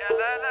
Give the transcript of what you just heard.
يا لا لا